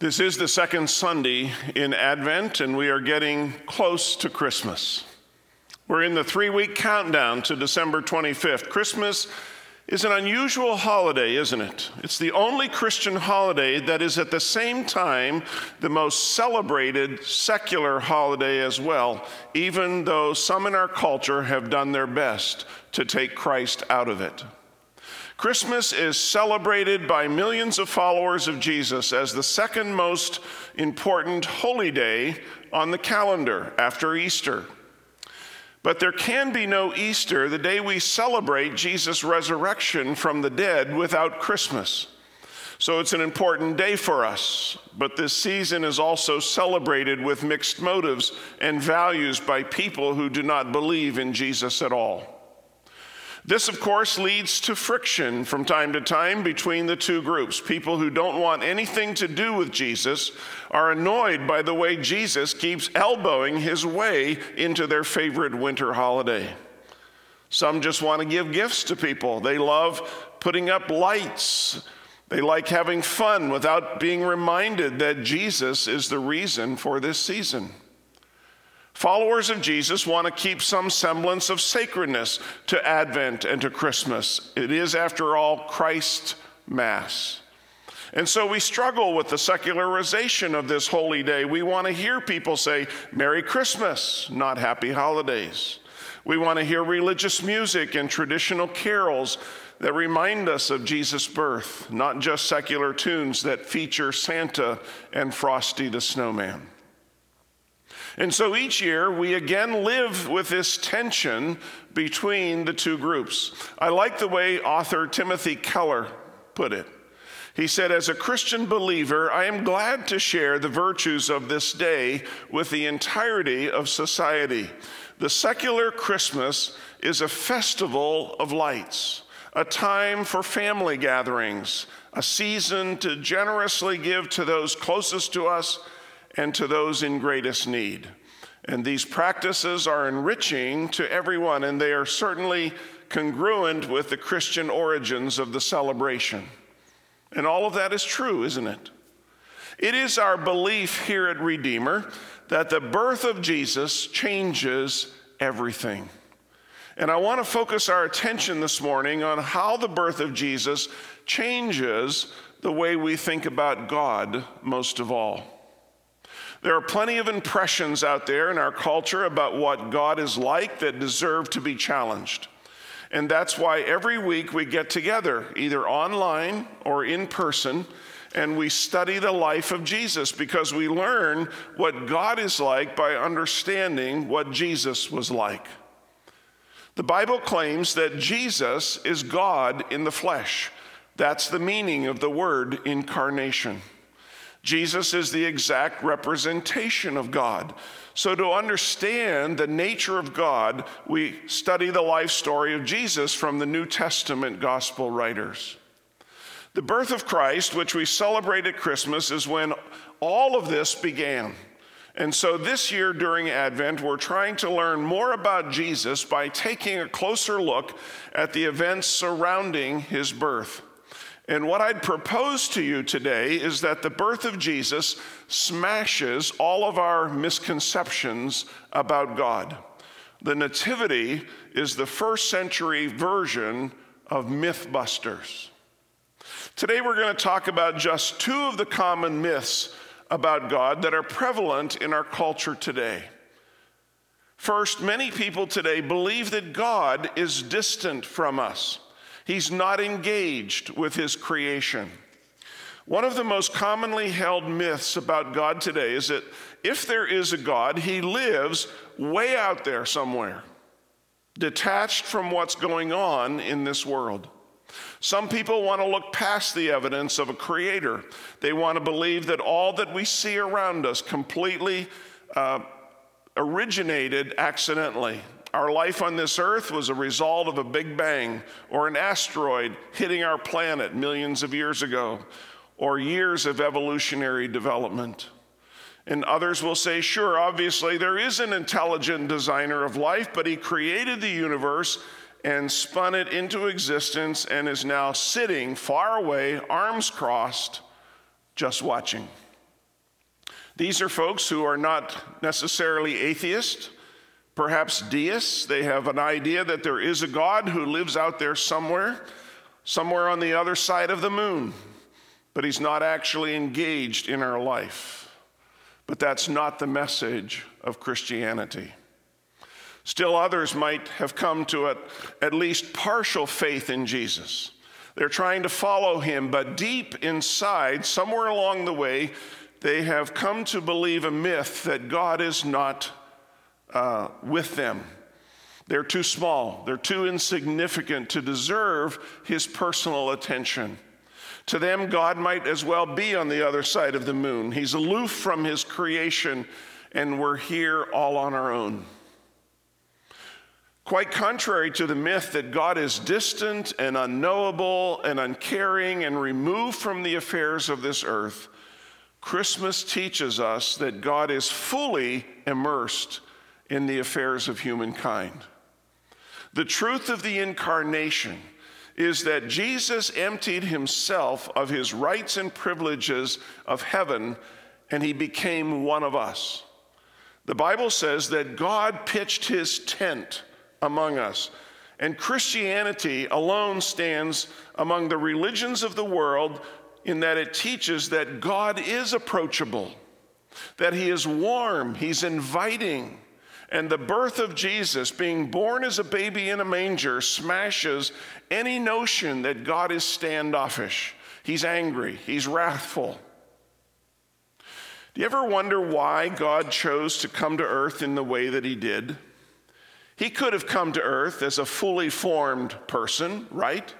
This is the second Sunday in Advent, and we are getting close to Christmas. We're in the three week countdown to December 25th. Christmas is an unusual holiday, isn't it? It's the only Christian holiday that is at the same time the most celebrated secular holiday as well, even though some in our culture have done their best to take Christ out of it. Christmas is celebrated by millions of followers of Jesus as the second most important holy day on the calendar after Easter. But there can be no Easter, the day we celebrate Jesus' resurrection from the dead, without Christmas. So it's an important day for us. But this season is also celebrated with mixed motives and values by people who do not believe in Jesus at all. This, of course, leads to friction from time to time between the two groups. People who don't want anything to do with Jesus are annoyed by the way Jesus keeps elbowing his way into their favorite winter holiday. Some just want to give gifts to people. They love putting up lights. They like having fun without being reminded that Jesus is the reason for this season. Followers of Jesus want to keep some semblance of sacredness to Advent and to Christmas. It is, after all, Christ Mass. And so we struggle with the secularization of this holy day. We want to hear people say, Merry Christmas, not Happy Holidays. We want to hear religious music and traditional carols that remind us of Jesus' birth, not just secular tunes that feature Santa and Frosty the Snowman. And so each year we again live with this tension between the two groups. I like the way author Timothy Keller put it. He said, As a Christian believer, I am glad to share the virtues of this day with the entirety of society. The secular Christmas is a festival of lights, a time for family gatherings, a season to generously give to those closest to us and to those in greatest need. And these practices are enriching to everyone, and they are certainly congruent with the Christian origins of the celebration. And all of that is true, isn't it? It is our belief here at Redeemer that the birth of Jesus changes everything. And I want to focus our attention this morning on how the birth of Jesus changes the way we think about God most of all. There are plenty of impressions out there in our culture about what God is like that deserve to be challenged. And that's why every week we get together, either online or in person, and we study the life of Jesus because we learn what God is like by understanding what Jesus was like. The Bible claims that Jesus is God in the flesh. That's the meaning of the word incarnation. Jesus is the exact representation of God. So, to understand the nature of God, we study the life story of Jesus from the New Testament gospel writers. The birth of Christ, which we celebrate at Christmas, is when all of this began. And so this year during Advent, we're trying to learn more about Jesus by taking a closer look at the events surrounding his birth. And what I'd propose to you today is that the birth of Jesus smashes all of our misconceptions about God. The Nativity is the first century version of Mythbusters. Today, we're going to talk about just two of the common myths about God that are prevalent in our culture today. First, many people today believe that God is distant from us. He's not engaged with his creation. One of the most commonly held myths about God today is that if there is a God, he lives way out there somewhere, detached from what's going on in this world. Some people want to look past the evidence of a creator. They want to believe that all that we see around us completely uh, originated accidentally, our life on this earth was a result of a big bang or an asteroid hitting our planet millions of years ago, or years of evolutionary development. And others will say, sure, obviously, there is an intelligent designer of life, but he created the universe and spun it into existence and is now sitting far away, arms crossed, just watching. These are folks who are not necessarily atheists, perhaps deists. They have an idea that there is a God who lives out there somewhere, somewhere on the other side of the moon, but he's not actually engaged in our life. But that's not the message of Christianity. Still, others might have come to a, at least partial faith in Jesus. They're trying to follow him, but deep inside, somewhere along the way, they have come to believe a myth that God is not uh, with them. They're too small, they're too insignificant to deserve his personal attention. To them, God might as well be on the other side of the moon. He's aloof from his creation, and we're here all on our own. Quite contrary to the myth that God is distant and unknowable and uncaring and removed from the affairs of this earth, Christmas teaches us that God is fully immersed in the affairs of humankind. The truth of the incarnation is that Jesus emptied himself of his rights and privileges of heaven and he became one of us. The Bible says that God pitched his tent among us. And Christianity alone stands among the religions of the world in that it teaches that God is approachable, that He is warm, He's inviting. And the birth of Jesus, being born as a baby in a manger, smashes any notion that God is standoffish. He's angry, He's wrathful. Do you ever wonder why God chose to come to earth in the way that He did? He could have come to earth as a fully formed person, right?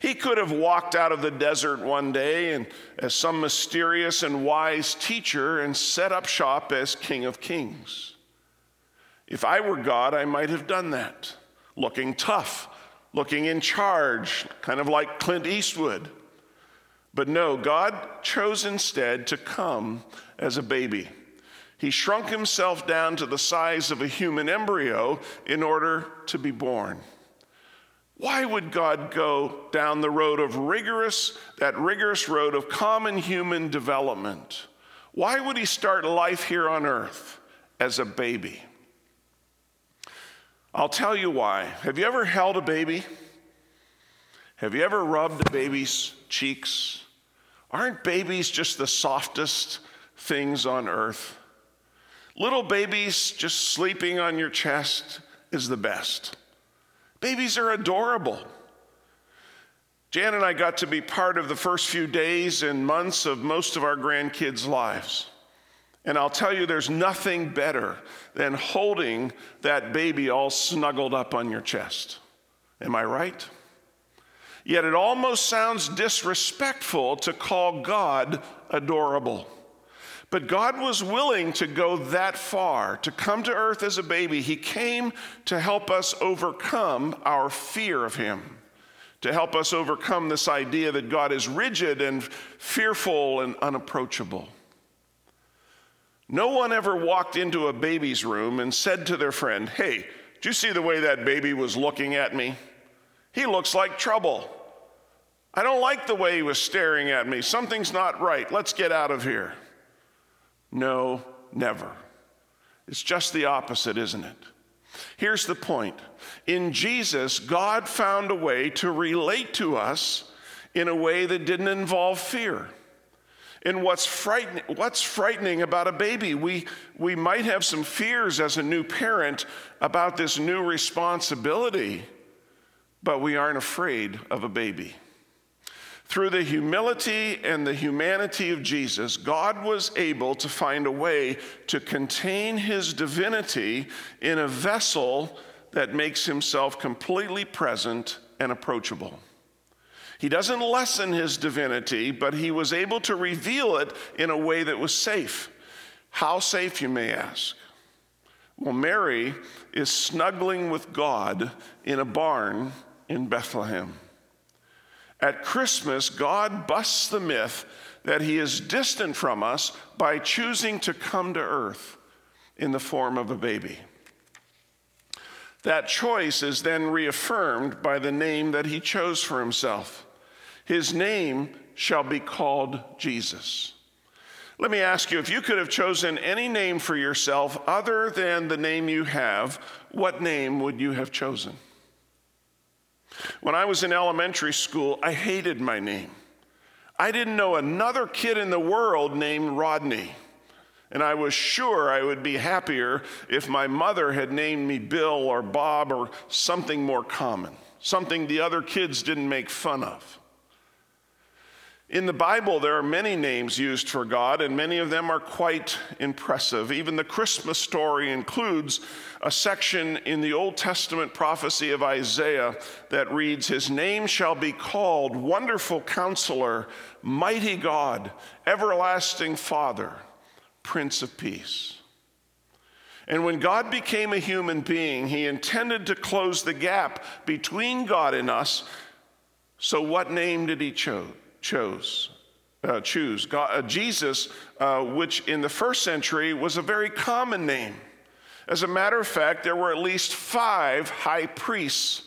He could have walked out of the desert one day and as some mysterious and wise teacher and set up shop as King of Kings. If I were God, I might have done that, looking tough, looking in charge, kind of like Clint Eastwood. But no, God chose instead to come as a baby. He shrunk himself down to the size of a human embryo in order to be born. Why would God go down the road of rigorous, that rigorous road of common human development? Why would he start life here on earth as a baby? I'll tell you why. Have you ever held a baby? Have you ever rubbed a baby's cheeks? Aren't babies just the softest things on earth? Little babies just sleeping on your chest is the best. Babies are adorable. Jan and I got to be part of the first few days and months of most of our grandkids' lives. And I'll tell you, there's nothing better than holding that baby all snuggled up on your chest. Am I right? Yet it almost sounds disrespectful to call God adorable. But God was willing to go that far, to come to earth as a baby. He came to help us overcome our fear of Him, to help us overcome this idea that God is rigid and fearful and unapproachable. No one ever walked into a baby's room and said to their friend, Hey, do you see the way that baby was looking at me? He looks like trouble. I don't like the way he was staring at me. Something's not right. Let's get out of here. No, never. It's just the opposite, isn't it? Here's the point in Jesus, God found a way to relate to us in a way that didn't involve fear. And what's frightening, what's frightening about a baby? We, we might have some fears as a new parent about this new responsibility, but we aren't afraid of a baby. Through the humility and the humanity of Jesus, God was able to find a way to contain his divinity in a vessel that makes himself completely present and approachable. He doesn't lessen his divinity, but he was able to reveal it in a way that was safe. How safe, you may ask? Well, Mary is snuggling with God in a barn in Bethlehem. At Christmas, God busts the myth that he is distant from us by choosing to come to earth in the form of a baby. That choice is then reaffirmed by the name that he chose for himself. His name shall be called Jesus. Let me ask you if you could have chosen any name for yourself other than the name you have, what name would you have chosen? When I was in elementary school, I hated my name. I didn't know another kid in the world named Rodney. And I was sure I would be happier if my mother had named me Bill or Bob or something more common, something the other kids didn't make fun of. In the Bible, there are many names used for God, and many of them are quite impressive. Even the Christmas story includes a section in the Old Testament prophecy of Isaiah that reads, His name shall be called Wonderful Counselor, Mighty God, Everlasting Father, Prince of Peace. And when God became a human being, he intended to close the gap between God and us. So, what name did he choose? Chose, uh, choose. God, uh, Jesus, uh, which in the first century was a very common name. As a matter of fact, there were at least five high priests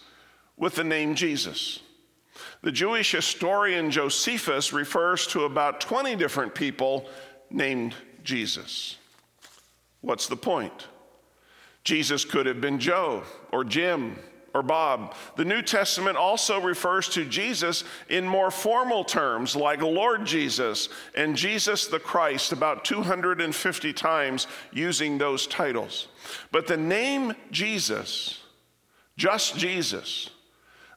with the name Jesus. The Jewish historian Josephus refers to about 20 different people named Jesus. What's the point? Jesus could have been Joe or Jim or Bob. The New Testament also refers to Jesus in more formal terms, like Lord Jesus and Jesus the Christ, about 250 times using those titles. But the name Jesus, just Jesus,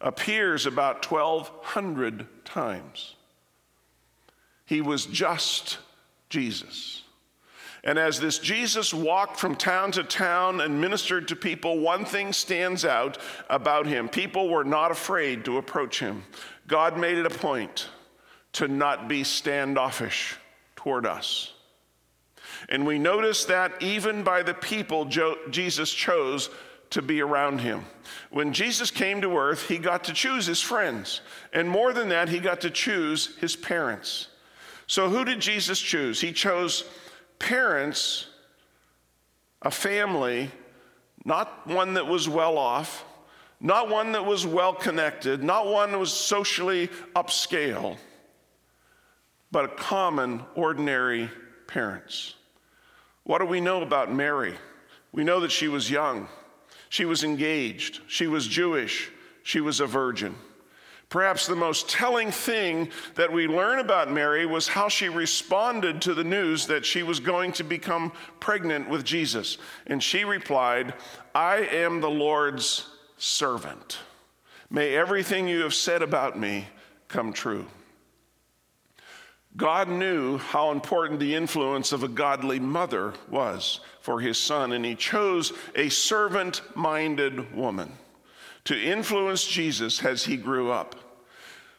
appears about 1,200 times. He was just Jesus. And as this Jesus walked from town to town and ministered to people, one thing stands out about him. People were not afraid to approach him. God made it a point to not be standoffish toward us. And we notice that even by the people Jesus chose to be around him. When Jesus came to earth, he got to choose his friends. And more than that, he got to choose his parents. So, who did Jesus choose? He chose parents, a family, not one that was well off, not one that was well connected, not one that was socially upscale, but a common, ordinary parents. What do we know about Mary? We know that she was young, she was engaged, she was Jewish, she was a virgin. Perhaps the most telling thing that we learn about Mary was how she responded to the news that she was going to become pregnant with Jesus. And she replied, I am the Lord's servant. May everything you have said about me come true. God knew how important the influence of a godly mother was for his son, and he chose a servant minded woman to influence Jesus as he grew up.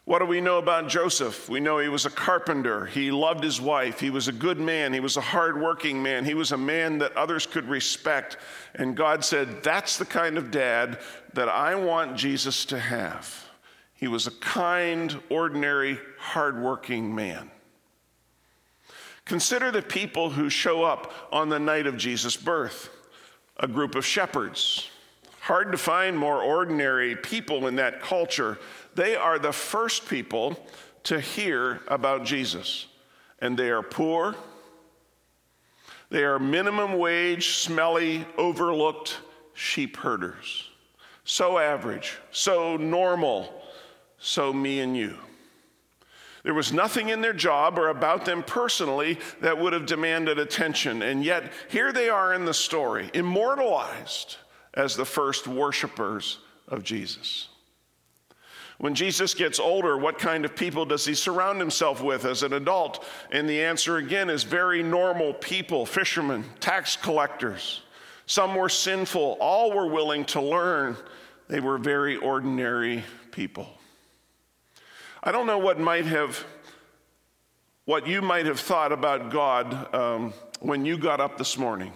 What do we know about Joseph? We know he was a carpenter. He loved his wife. He was a good man. He was a hardworking man. He was a man that others could respect. And God said, That's the kind of dad that I want Jesus to have. He was a kind, ordinary, hardworking man. Consider the people who show up on the night of Jesus' birth a group of shepherds. Hard to find more ordinary people in that culture they are the first people to hear about Jesus. And they are poor, they are minimum wage, smelly, overlooked sheep herders. So average, so normal, so me and you. There was nothing in their job or about them personally that would have demanded attention. And yet, here they are in the story, immortalized as the first worshipers of Jesus. When Jesus gets older, what kind of people does he surround himself with as an adult? And the answer again is very normal people fishermen, tax collectors. Some were sinful, all were willing to learn. They were very ordinary people. I don't know what might have, what you might have thought about God um, when you got up this morning.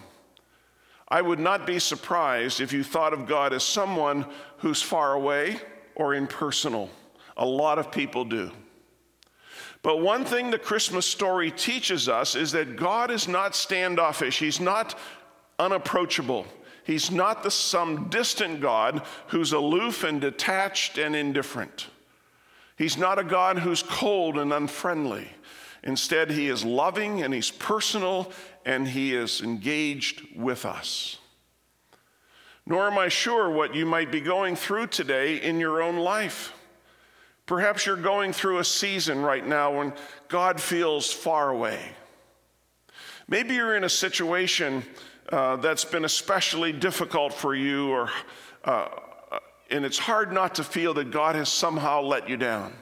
I would not be surprised if you thought of God as someone who's far away or impersonal. A lot of people do. But one thing the Christmas story teaches us is that God is not standoffish, He's not unapproachable. He's not the, some distant God who's aloof and detached and indifferent. He's not a God who's cold and unfriendly. Instead, he is loving and he's personal and he is engaged with us. Nor am I sure what you might be going through today in your own life. Perhaps you're going through a season right now when God feels far away. Maybe you're in a situation uh, that's been especially difficult for you, or, uh, and it's hard not to feel that God has somehow let you down.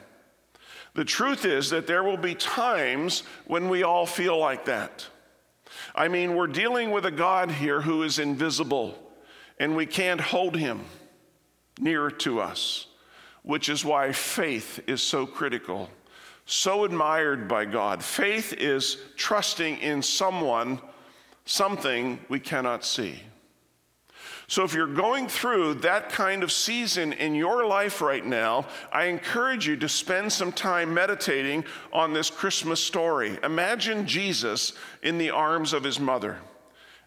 The truth is that there will be times when we all feel like that. I mean, we're dealing with a God here who is invisible, and we can't hold him near to us which is why faith is so critical, so admired by God. Faith is trusting in someone, something we cannot see. So, if you're going through that kind of season in your life right now, I encourage you to spend some time meditating on this Christmas story. Imagine Jesus in the arms of his mother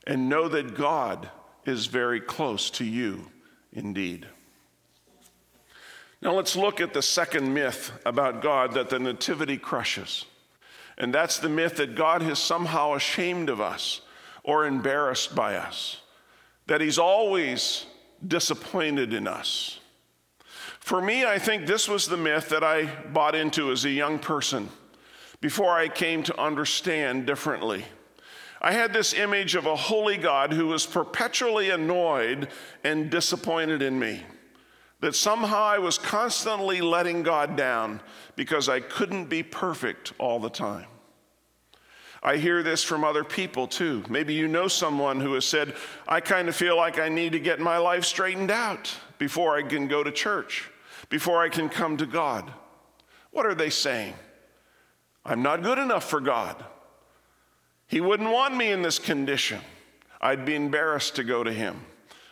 and know that God is very close to you indeed. Now let's look at the second myth about God that the Nativity crushes. And that's the myth that God is somehow ashamed of us or embarrassed by us, that He's always disappointed in us. For me, I think this was the myth that I bought into as a young person before I came to understand differently. I had this image of a holy God who was perpetually annoyed and disappointed in me that somehow I was constantly letting God down because I couldn't be perfect all the time. I hear this from other people too. Maybe you know someone who has said, I kind of feel like I need to get my life straightened out before I can go to church, before I can come to God. What are they saying? I'm not good enough for God. He wouldn't want me in this condition. I'd be embarrassed to go to Him.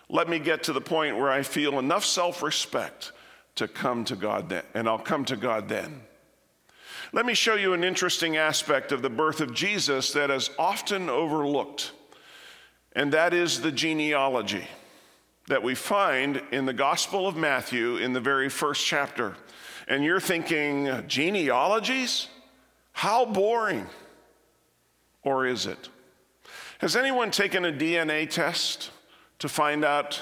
Let me get to the point where I feel enough self respect to come to God then, and I'll come to God then. Let me show you an interesting aspect of the birth of Jesus that is often overlooked, and that is the genealogy that we find in the Gospel of Matthew in the very first chapter. And you're thinking, genealogies? How boring. Or is it? Has anyone taken a DNA test? to find out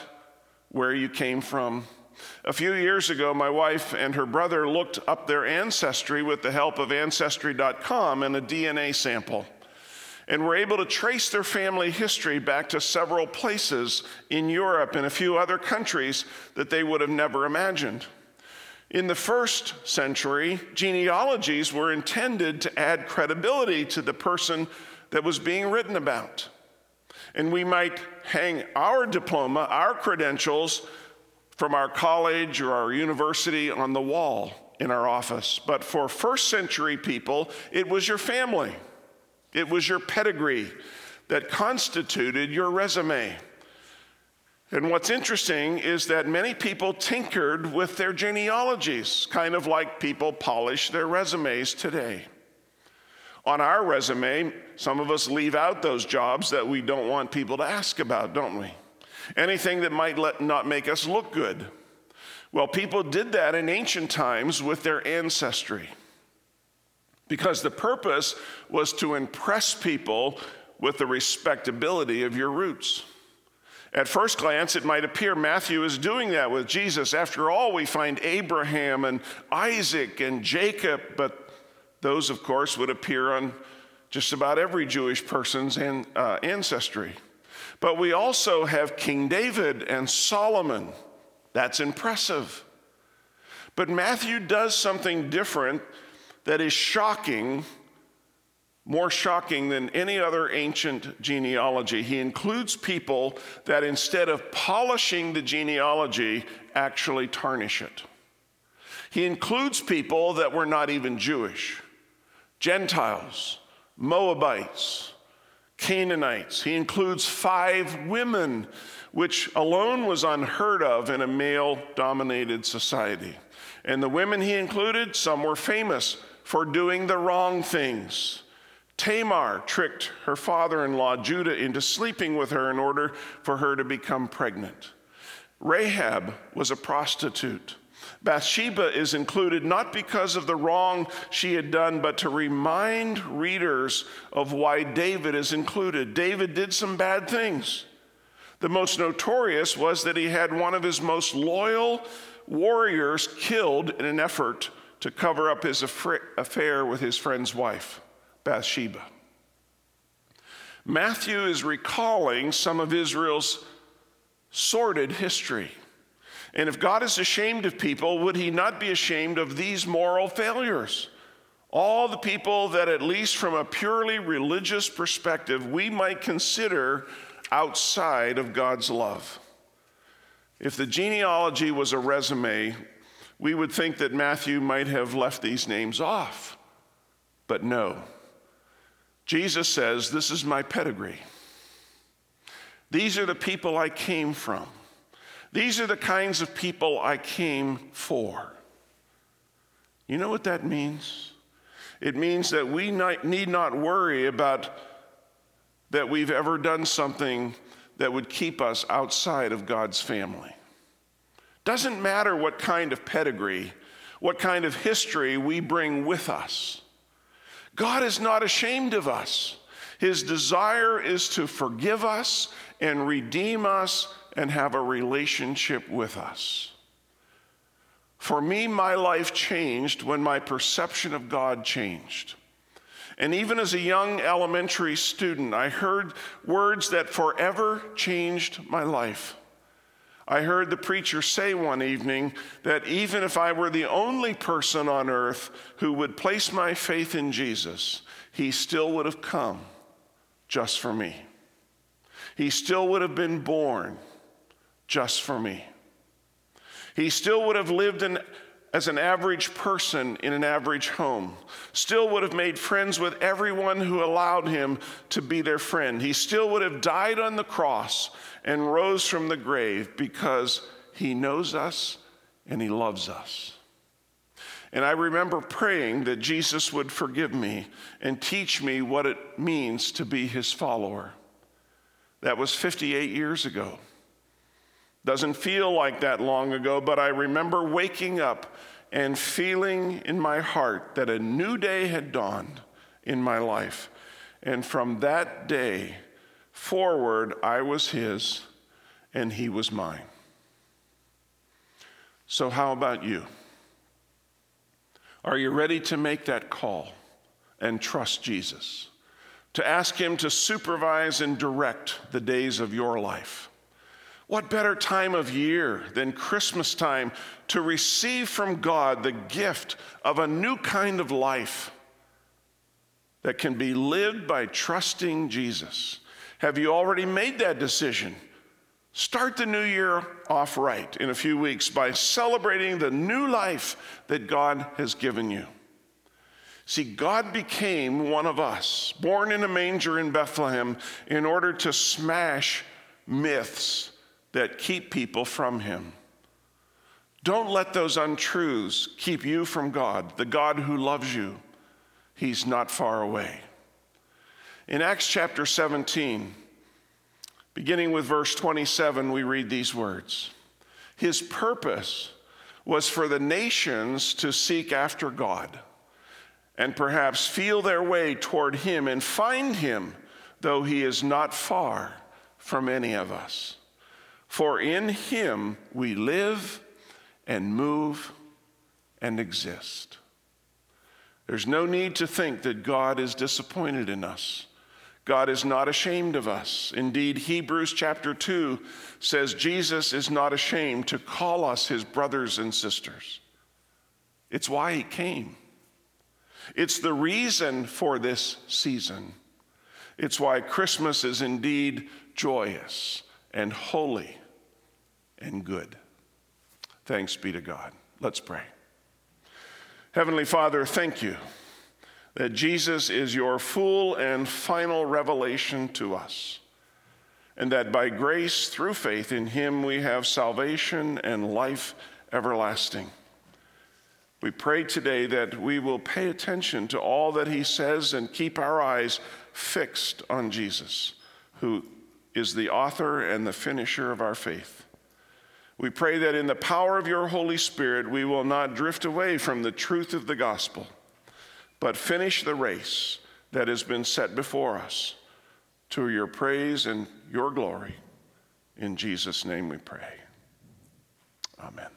where you came from. A few years ago, my wife and her brother looked up their ancestry with the help of Ancestry.com and a DNA sample, and were able to trace their family history back to several places in Europe and a few other countries that they would have never imagined. In the first century, genealogies were intended to add credibility to the person that was being written about and we might hang our diploma, our credentials from our college or our university on the wall in our office. But for first century people, it was your family, it was your pedigree that constituted your resume. And what's interesting is that many people tinkered with their genealogies, kind of like people polish their resumes today. On our resume, some of us leave out those jobs that we don't want people to ask about, don't we? Anything that might let, not make us look good. Well, people did that in ancient times with their ancestry because the purpose was to impress people with the respectability of your roots. At first glance, it might appear Matthew is doing that with Jesus. After all, we find Abraham and Isaac and Jacob, but those, of course, would appear on just about every Jewish person's an, uh, ancestry. But we also have King David and Solomon. That's impressive. But Matthew does something different that is shocking, more shocking than any other ancient genealogy. He includes people that instead of polishing the genealogy, actually tarnish it. He includes people that were not even Jewish. Gentiles, Moabites, Canaanites. He includes five women, which alone was unheard of in a male dominated society. And the women he included, some were famous for doing the wrong things. Tamar tricked her father in law Judah into sleeping with her in order for her to become pregnant. Rahab was a prostitute. Bathsheba is included not because of the wrong she had done, but to remind readers of why David is included. David did some bad things. The most notorious was that he had one of his most loyal warriors killed in an effort to cover up his affair with his friend's wife, Bathsheba. Matthew is recalling some of Israel's sordid history. And if God is ashamed of people, would he not be ashamed of these moral failures? All the people that, at least from a purely religious perspective, we might consider outside of God's love. If the genealogy was a resume, we would think that Matthew might have left these names off. But no. Jesus says, This is my pedigree. These are the people I came from. These are the kinds of people I came for. You know what that means? It means that we need not worry about that we've ever done something that would keep us outside of God's family. Doesn't matter what kind of pedigree, what kind of history we bring with us. God is not ashamed of us. His desire is to forgive us and redeem us and have a relationship with us. For me, my life changed when my perception of God changed. And even as a young elementary student, I heard words that forever changed my life. I heard the preacher say one evening that even if I were the only person on earth who would place my faith in Jesus, he still would have come just for me. He still would have been born just for me. He still would have lived in as an average person in an average home, still would have made friends with everyone who allowed him to be their friend. He still would have died on the cross and rose from the grave because he knows us and he loves us. And I remember praying that Jesus would forgive me and teach me what it means to be his follower. That was 58 years ago. Doesn't feel like that long ago, but I remember waking up and feeling in my heart that a new day had dawned in my life. And from that day forward, I was His and He was mine. So, how about you? Are you ready to make that call and trust Jesus? To ask Him to supervise and direct the days of your life? What better time of year than Christmas time to receive from God the gift of a new kind of life that can be lived by trusting Jesus? Have you already made that decision? Start the new year off right in a few weeks by celebrating the new life that God has given you. See, God became one of us, born in a manger in Bethlehem, in order to smash myths that keep people from Him. Don't let those untruths keep you from God, the God who loves you. He's not far away. In Acts chapter 17, beginning with verse 27, we read these words His purpose was for the nations to seek after God and perhaps feel their way toward Him and find Him, though He is not far from any of us. For in him we live and move and exist. There's no need to think that God is disappointed in us. God is not ashamed of us. Indeed, Hebrews chapter 2 says Jesus is not ashamed to call us his brothers and sisters. It's why he came. It's the reason for this season. It's why Christmas is indeed joyous and holy and good. Thanks be to God. Let's pray. Heavenly Father, thank you that Jesus is your full and final revelation to us, and that by grace through faith in him we have salvation and life everlasting. We pray today that we will pay attention to all that he says and keep our eyes fixed on Jesus, who is the author and the finisher of our faith. We pray that in the power of your Holy Spirit, we will not drift away from the truth of the gospel, but finish the race that has been set before us to your praise and your glory. In Jesus' name we pray. Amen.